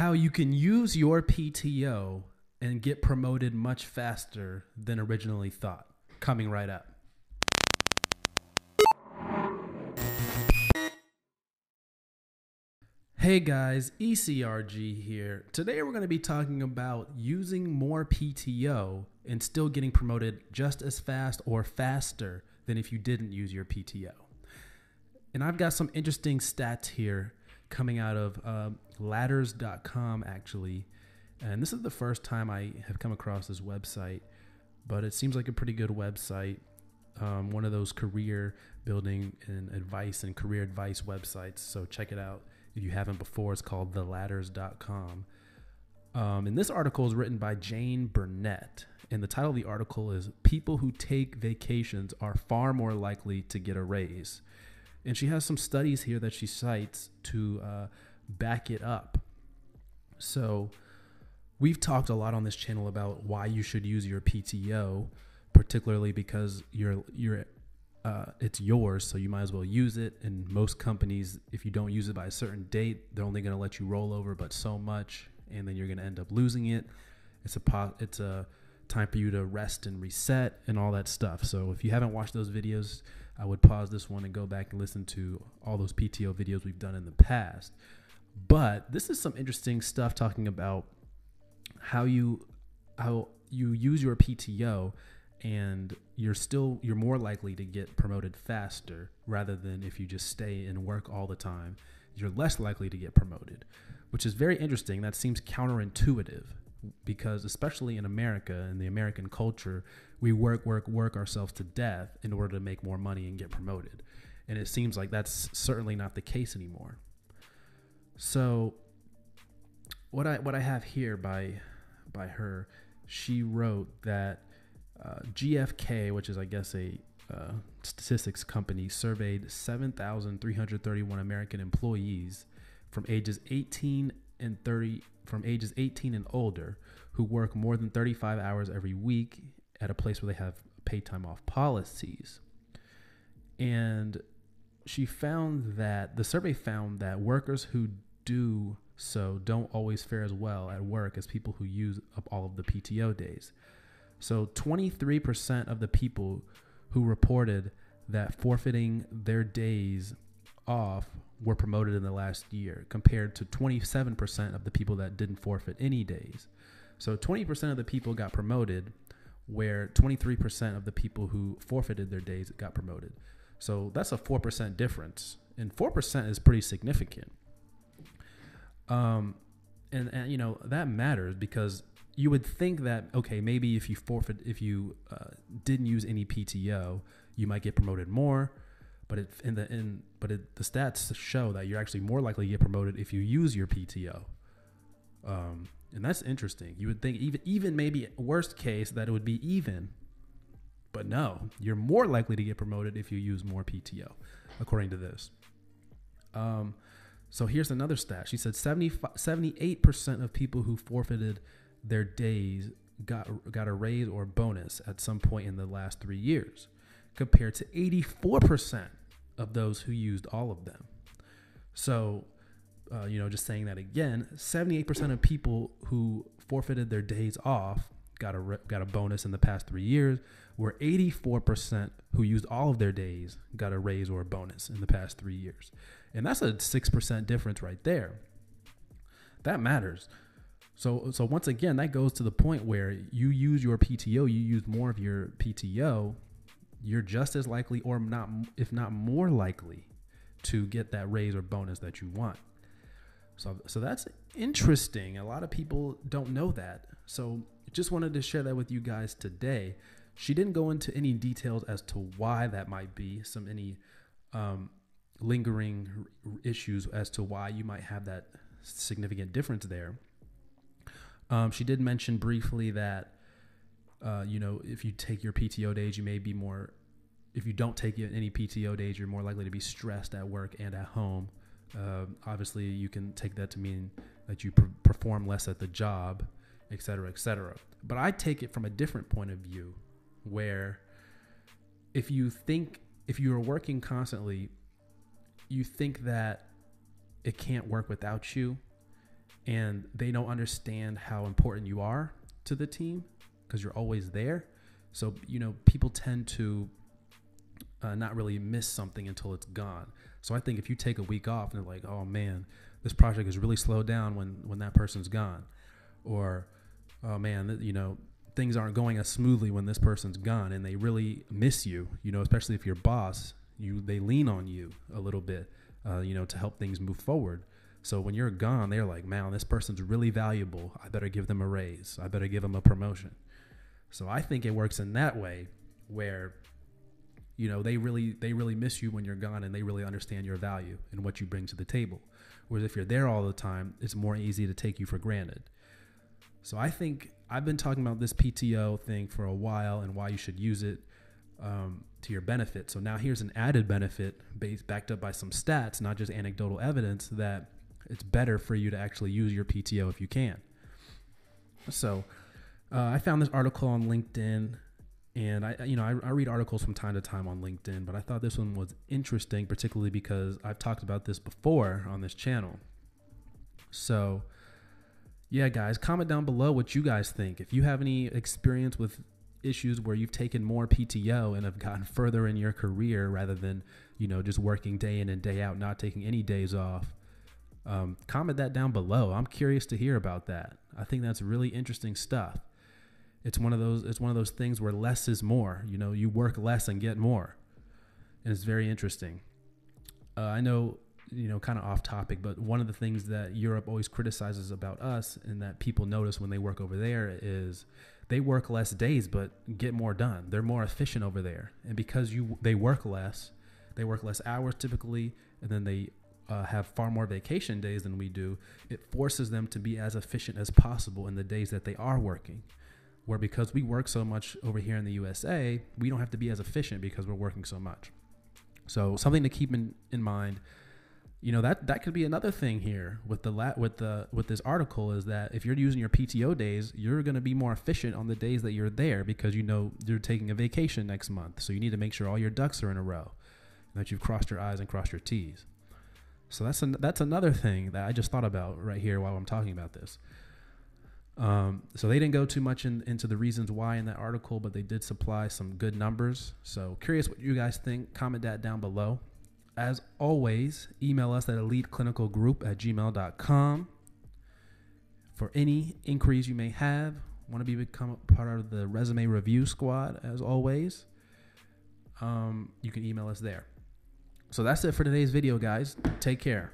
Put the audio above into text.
how you can use your PTO and get promoted much faster than originally thought. Coming right up. Hey guys, ECRG here. Today we're going to be talking about using more PTO and still getting promoted just as fast or faster than if you didn't use your PTO. And I've got some interesting stats here coming out of uh, ladders.com actually. And this is the first time I have come across this website, but it seems like a pretty good website. Um, one of those career building and advice and career advice websites. So check it out if you haven't before. It's called theladders.com. Um, and this article is written by Jane Burnett. And the title of the article is People Who Take Vacations Are Far More Likely to Get a Raise. And she has some studies here that she cites to uh, back it up. So, we've talked a lot on this channel about why you should use your PTO, particularly because you're you're uh, it's yours, so you might as well use it. And most companies, if you don't use it by a certain date, they're only going to let you roll over, but so much, and then you're going to end up losing it. It's a po- it's a time for you to rest and reset and all that stuff. So if you haven't watched those videos, I would pause this one and go back and listen to all those PTO videos we've done in the past. But this is some interesting stuff talking about how you how you use your PTO and you're still you're more likely to get promoted faster rather than if you just stay and work all the time you're less likely to get promoted which is very interesting that seems counterintuitive because especially in America and the American culture we work work work ourselves to death in order to make more money and get promoted. And it seems like that's certainly not the case anymore. So what I what I have here by by her she wrote that uh, GFK, which is, I guess, a uh, statistics company, surveyed 7,331 American employees from ages 18 and 30, from ages 18 and older, who work more than 35 hours every week at a place where they have paid time off policies. And she found that the survey found that workers who do so don't always fare as well at work as people who use up all of the PTO days. So 23% of the people who reported that forfeiting their days off were promoted in the last year compared to 27% of the people that didn't forfeit any days. So 20% of the people got promoted where 23% of the people who forfeited their days got promoted. So that's a 4% difference. And 4% is pretty significant. Um, and, and, you know, that matters because you would think that okay, maybe if you forfeit, if you uh, didn't use any PTO, you might get promoted more. But it, in the in but it, the stats show that you're actually more likely to get promoted if you use your PTO. Um, and that's interesting. You would think even even maybe worst case that it would be even, but no, you're more likely to get promoted if you use more PTO, according to this. Um, so here's another stat. She said 78% of people who forfeited their days got got a raise or bonus at some point in the last three years, compared to 84% of those who used all of them. So, uh, you know, just saying that again, 78% of people who forfeited their days off got a got a bonus in the past three years, where 84% who used all of their days got a raise or a bonus in the past three years, and that's a six percent difference right there. That matters. So so once again, that goes to the point where you use your PTO, you use more of your PTO, you're just as likely or not if not more likely to get that raise or bonus that you want. So so that's interesting. A lot of people don't know that. So just wanted to share that with you guys today. She didn't go into any details as to why that might be, some any um, lingering issues as to why you might have that significant difference there. Um, she did mention briefly that, uh, you know, if you take your PTO days, you may be more, if you don't take any PTO days, you're more likely to be stressed at work and at home. Uh, obviously, you can take that to mean that you per- perform less at the job, et cetera, et cetera. But I take it from a different point of view where if you think, if you are working constantly, you think that it can't work without you and they don't understand how important you are to the team because you're always there. So, you know, people tend to uh, not really miss something until it's gone. So I think if you take a week off and they're like, oh man, this project is really slowed down when, when that person's gone, or oh man, you know, things aren't going as smoothly when this person's gone and they really miss you, you know, especially if your boss, you, they lean on you a little bit, uh, you know, to help things move forward. So when you're gone, they're like, man, this person's really valuable. I better give them a raise. I better give them a promotion. So I think it works in that way where you know they really they really miss you when you're gone and they really understand your value and what you bring to the table. Whereas if you're there all the time, it's more easy to take you for granted. So I think I've been talking about this PTO thing for a while and why you should use it um, to your benefit. So now here's an added benefit based backed up by some stats, not just anecdotal evidence that it's better for you to actually use your PTO if you can. So uh, I found this article on LinkedIn, and I, you know, I, I, read articles from time to time on LinkedIn, but I thought this one was interesting, particularly because I've talked about this before on this channel. So, yeah, guys, comment down below what you guys think. If you have any experience with issues where you've taken more PTO and have gotten further in your career rather than, you know, just working day in and day out, not taking any days off, um, comment that down below. I'm curious to hear about that. I think that's really interesting stuff it's one of those it's one of those things where less is more you know you work less and get more. And it's very interesting. Uh, i know you know kind of off topic but one of the things that europe always criticizes about us and that people notice when they work over there is they work less days but get more done. They're more efficient over there. And because you they work less they work less hours typically and then they uh, have far more vacation days than we do it forces them to be as efficient as possible in the days that they are working where because we work so much over here in the USA, we don't have to be as efficient because we're working so much. So something to keep in, in mind, you know, that that could be another thing here with the lat with the with this article is that if you're using your PTO days, you're going to be more efficient on the days that you're there because you know you're taking a vacation next month. So you need to make sure all your ducks are in a row, that you've crossed your I's and crossed your T's. So that's an, that's another thing that I just thought about right here while I'm talking about this. Um, so they didn't go too much in, into the reasons why in that article, but they did supply some good numbers. So curious what you guys think. Comment that down below. As always, email us at eliteclinicalgroup at gmail.com for any inquiries you may have. Want to be become part of the resume review squad, as always. Um, you can email us there. So that's it for today's video, guys. Take care.